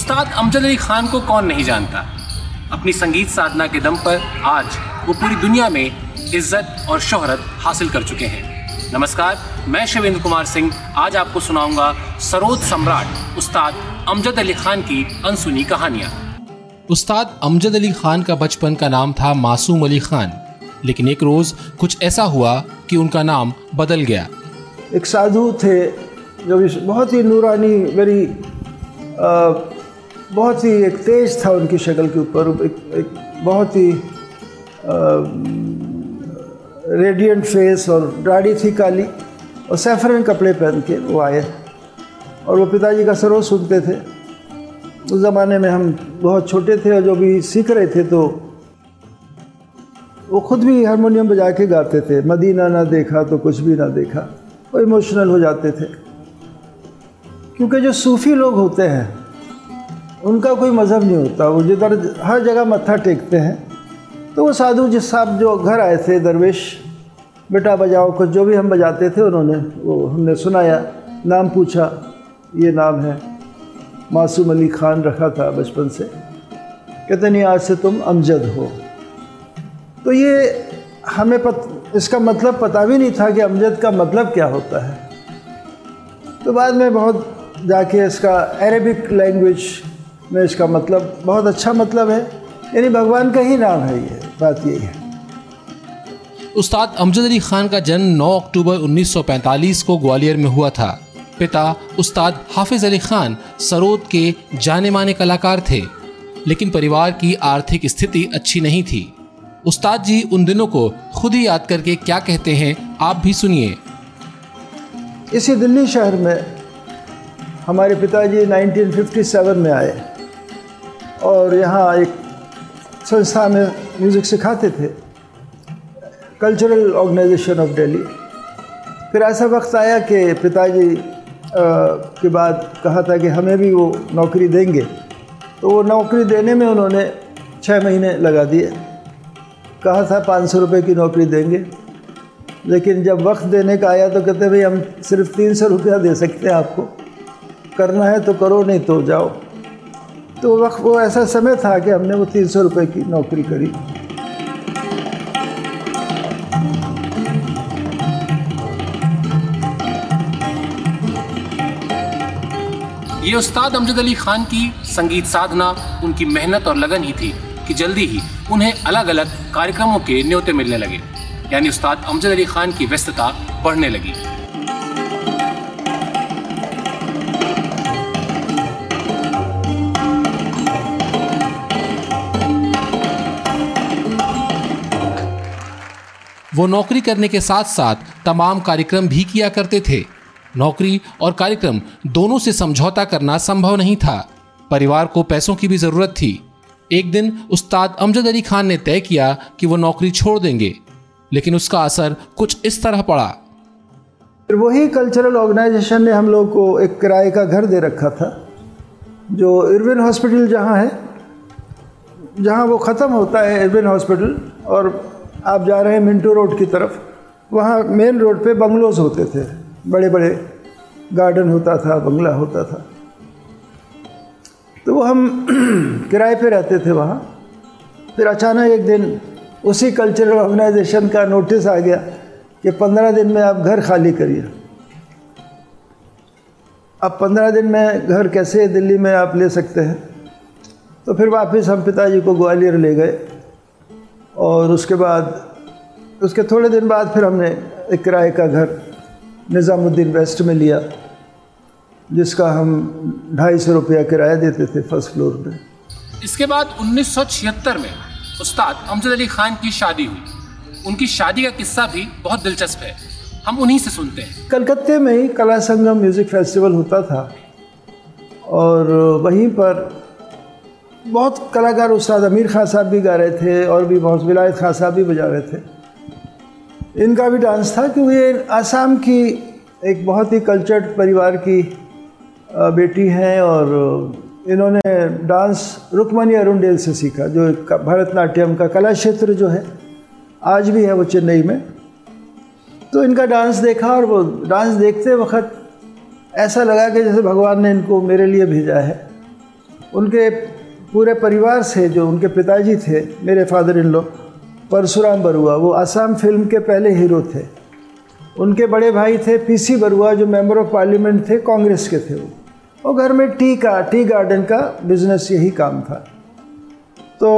उस्ताद अमजद अली खान को कौन नहीं जानता? अपनी संगीत साधना के दम पर आज वो पूरी दुनिया में इज़्ज़त और शोहरत हासिल कर चुके हैं। नमस्कार मैं शिवेंद्र कुमार सिंह आज आपको सुनाऊँगा सरोद सम्राट उस्ताद अमजद अली खान की अनसुनी कहानियाँ। उस्ताद अमजद अली खान का बचपन का नाम था मासूम अली खान लेकिन एक रोज कुछ ऐसा हुआ कि उनका नाम बदल गया। एक साधु थे जो बहुत ही नूरानी वेरी बहुत ही एक तेज था उनकी शक्ल के ऊपर एक, एक बहुत ही रेडियंट फेस और दाढ़ी थी काली और सैफरन कपड़े पहन के वो आए और वो पिताजी का सरोज सुनते थे। उस ज़माने में हम बहुत छोटे थे और जो भी सीख रहे थे तो वो खुद भी हारमोनियम बजा के गाते थे। मदीना ना देखा तो कुछ भी ना देखा वो इमोशनल हो जाते थे। क्योंकि जो सूफ़ी लोग होते हैं उनका कोई मज़हब नहीं होता वो जिधर हर जगह मत्था टेकते हैं तो वो साधु जिस साहब जो घर आए थे दरवेश बेटा बजाओ कुछ जो भी हम बजाते थे उन्होंने वो हमने सुनाया नाम पूछा ये नाम है मासूम अली ख़ान रखा था बचपन से कहते नहीं आज से तुम अमजद हो। तो ये हमें पत, इसका मतलब पता भी नहीं था कि अमजद का मतलब क्या होता है। तो बाद में बहुत जाके इसका अरेबिक लैंग्वेज में इसका मतलब बहुत अच्छा मतलब है। यानी भगवान का ही नाम है ये बात यही है। उस्ताद अमजद अली खान का जन्म 9 अक्टूबर 1945 को ग्वालियर में हुआ था। पिता उस्ताद हाफिज अली खान सरोद के जाने माने कलाकार थे लेकिन परिवार की आर्थिक स्थिति अच्छी नहीं थी। उस्ताद जी उन दिनों को खुद ही याद करके क्या कहते हैं आप भी सुनिए। इसी दिल्ली शहर में हमारे पिताजी 1957 में आए। और यहाँ एक संस्था में म्यूज़िक सिखाते थे। कल्चरल ऑर्गेनाइजेशन ऑफ़ दिल्ली फिर ऐसा वक्त आया कि पिताजी के बाद कहा था कि हमें भी वो नौकरी देंगे। तो वो नौकरी देने में उन्होंने छः महीने लगा दिए। कहा था पाँच सौ रुपये की नौकरी देंगे। लेकिन जब वक्त देने का आया तो कहते भाई हम सिर्फ़ तीन सौ रुपया दे सकते हैं आपको। करना है तो करो, नहीं तो जाओ। तो वक्त वो ऐसा समय था कि हमने वो तीन सौ रुपये की नौकरी करी। ये उस्ताद अमजद अली खान की संगीत साधना, उनकी मेहनत और लगन ही थी कि जल्दी ही उन्हें अलग अलग कार्यक्रमों के न्योते मिलने लगे। यानी उस्ताद अमजद अली खान की व्यस्तता बढ़ने लगी। वो नौकरी करने के साथ साथ तमाम कार्यक्रम भी किया करते थे। नौकरी और कार्यक्रम दोनों से समझौता करना संभव नहीं था। परिवार को पैसों की भी ज़रूरत थी। एक दिन उस्ताद अमजद अली खान ने तय किया कि वो नौकरी छोड़ देंगे, लेकिन उसका असर कुछ इस तरह पड़ा। फिर वही कल्चरल ऑर्गेनाइजेशन ने हम लोग को एक किराए का घर दे रखा था, जो इरविन हॉस्पिटल जहाँ है, जहाँ वो ख़त्म होता है इरविन हॉस्पिटल, और आप जा रहे हैं मिंटो रोड की तरफ़, वहाँ मेन रोड पे बंगलोज होते थे। बड़े बड़े गार्डन होता था, बंगला होता था। तो वो हम किराए पे रहते थे वहाँ। फिर अचानक एक दिन उसी कल्चरल ऑर्गेनाइजेशन का नोटिस आ गया कि पंद्रह दिन में आप घर खाली करिए। अब पंद्रह दिन में घर कैसे दिल्ली में आप ले सकते हैं? तो फिर वापस हम पिताजी को ग्वालियर ले गए। और उसके बाद उसके थोड़े दिन बाद फिर हमने एक किराए का घर निज़ामुद्दीन वेस्ट में लिया जिसका हम ढाई सौ रुपया किराया देते थे फ़र्स्ट फ्लोर पे। इसके बाद 1976 में उस्ताद अमजद अली खान की शादी हुई। उनकी शादी का किस्सा भी बहुत दिलचस्प है। हम उन्हीं से सुनते हैं। कलकत्ते में ही कला संगम म्यूज़िक फेस्टिवल होता था और वहीं पर बहुत कलाकार उस्ताद अमीर खान साहब भी गा रहे थे और भी बहुत, विलायत खान साहब भी बजा रहे थे। इनका भी डांस था क्योंकि ये आसाम की एक बहुत ही कल्चर्ड परिवार की बेटी हैं और इन्होंने डांस रुकमनी अरुणडेल से सीखा, जो भरतनाट्यम का कला क्षेत्र जो है, आज भी है वो चेन्नई में। तो इनका डांस देखा और वो डांस देखते वक्त ऐसा लगा कि जैसे भगवान ने इनको मेरे लिए भेजा है। उनके पूरे परिवार से जो उनके पिताजी थे, मेरे father in law Parshuram Barua, वो आसाम फ़िल्म के पहले हीरो थे। उनके बड़े भाई थे पीसी बरुआ, जो मेंबर ऑफ़ पार्लियामेंट थे, कांग्रेस के थे वो। और घर में टी का, टी गार्डन का बिज़नेस यही काम था। तो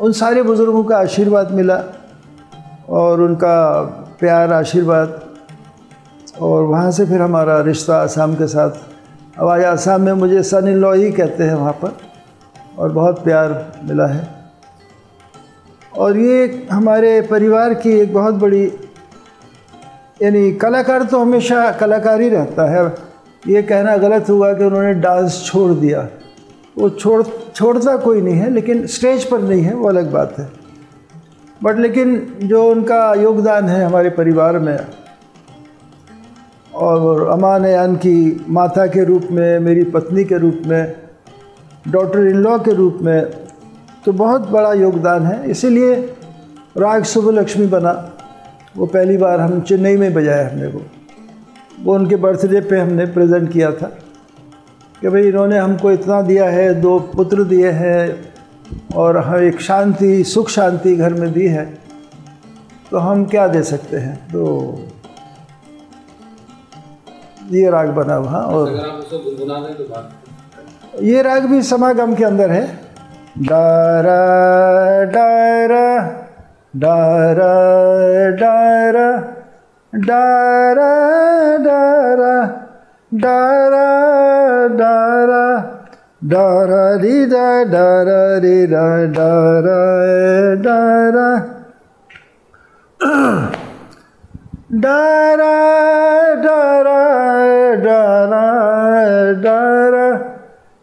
उन सारे बुज़ुर्गों का आशीर्वाद मिला और उनका प्यार, आशीर्वाद और वहाँ से फिर हमारा रिश्ता आसाम के साथ। अब आज आसाम में मुझे सन इन लॉ ही कहते हैं वहाँ पर। और बहुत प्यार मिला है। और ये हमारे परिवार की एक बहुत बड़ी, यानी कलाकार तो हमेशा कलाकार ही रहता है। ये कहना गलत हुआ कि उन्होंने डांस छोड़ दिया। वो छोड़, छोड़ता कोई नहीं है, लेकिन स्टेज पर नहीं है, वो अलग बात है। बट लेकिन जो उनका योगदान है हमारे परिवार में, और अमान यान की माता के रूप में, मेरी पत्नी के रूप में डॉक्टर इन लॉ के रूप में तो बहुत बड़ा योगदान है। इसीलिए राग शुभ लक्ष्मी बना। वो पहली बार हम चेन्नई में बजाया हमने वो। वो उनके बर्थडे पे हमने प्रेजेंट किया था कि भाई इन्होंने हमको इतना दिया है, दो पुत्र दिए हैं और हम एक शांति, सुख शांति घर में दी है। तो हम क्या दे सकते हैं? तो ये राग बना वहाँ और ये राग भी समागम के अंदर है डारा डारा डारा डारा डारा डारा डारा डारा डारा री डारा री डारा डारा डारा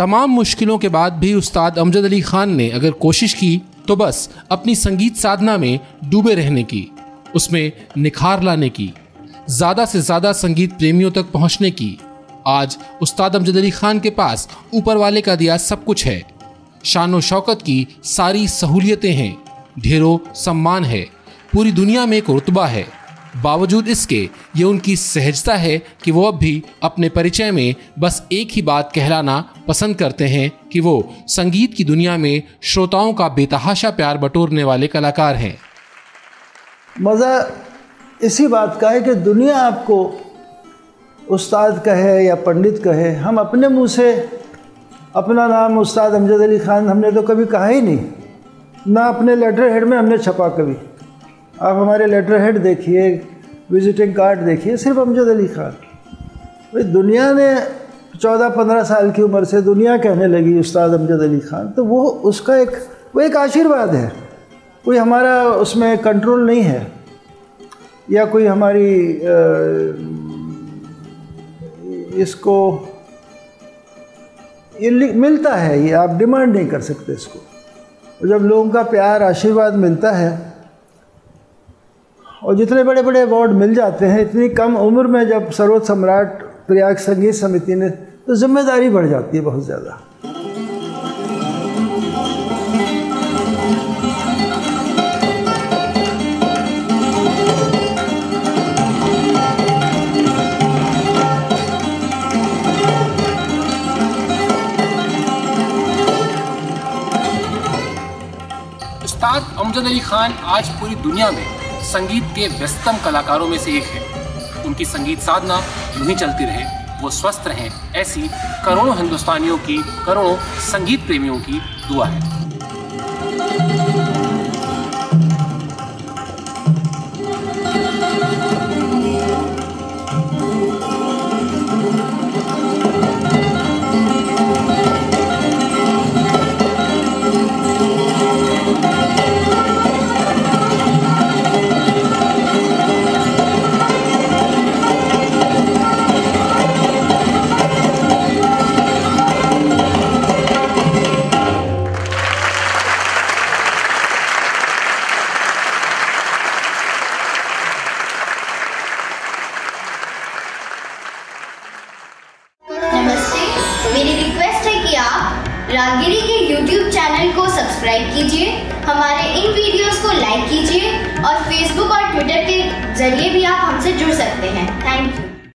तमाम मुश्किलों के बाद भी उस्ताद अमजद अली खान ने अगर कोशिश की तो बस अपनी संगीत साधना में डूबे रहने की, उसमें निखार लाने की, ज़्यादा से ज़्यादा संगीत प्रेमियों तक पहुँचने की। आज उस्ताद अमजद अली खान के पास ऊपर वाले का दिया सब कुछ है। शान शौकत की सारी सहूलियतें हैं, ढेरों सम्मान है, पूरी दुनिया में एक रुतबा है। बावजूद इसके, ये उनकी सहजता है कि वो अब भी अपने परिचय में बस एक ही बात कहलाना पसंद करते हैं कि वो संगीत की दुनिया में श्रोताओं का बेतहाशा प्यार बटोरने वाले कलाकार हैं। मज़ा इसी बात का है कि दुनिया आपको उस्ताद कहे या पंडित कहे, हम अपने मुँह से अपना नाम उस्ताद अमजद अली ख़ान हमने तो कभी कहा ही नहीं, ना अपने लेटर हेड में हमने छपा कभी। आप हमारे लेटर हेड देखिए विजिटिंग कार्ड देखिए, सिर्फ़ अमजद अली ख़ान। भाई, दुनिया ने चौदह पंद्रह साल की उम्र से दुनिया कहने लगी, उस्ताद अमजद अली ख़ान। तो वो उसका एक, वो एक आशीर्वाद है। कोई हमारा उसमें कंट्रोल नहीं है। या कोई हमारी इसको, ये मिलता है, ये आप डिमांड नहीं कर सकते इसको। जब लोगों का प्यार, आशीर्वाद मिलता है और जितने बड़े बड़े अवार्ड मिल जाते हैं, इतनी कम उम्र में जब सर्वोच्च सम्राट प्रयाग संगीत समिति ने तो ज़िम्मेदारी बढ़ जाती है बहुत ज़्यादा। उस्ताद अमजद अली खान आज पूरी दुनिया में संगीत के व्यस्तम कलाकारों में से एक है। उनकी संगीत साधना यूँ ही चलती रहे। वो स्वस्थ रहें, ऐसी करोड़ों हिंदुस्तानियों की, करोड़ों संगीत प्रेमियों की दुआ है। सब्सक्राइब कीजिए, हमारे इन वीडियोस को लाइक कीजिए और फेसबुक और ट्विटर के ज़रिए भी आप हमसे जुड़ सकते हैं। Thank you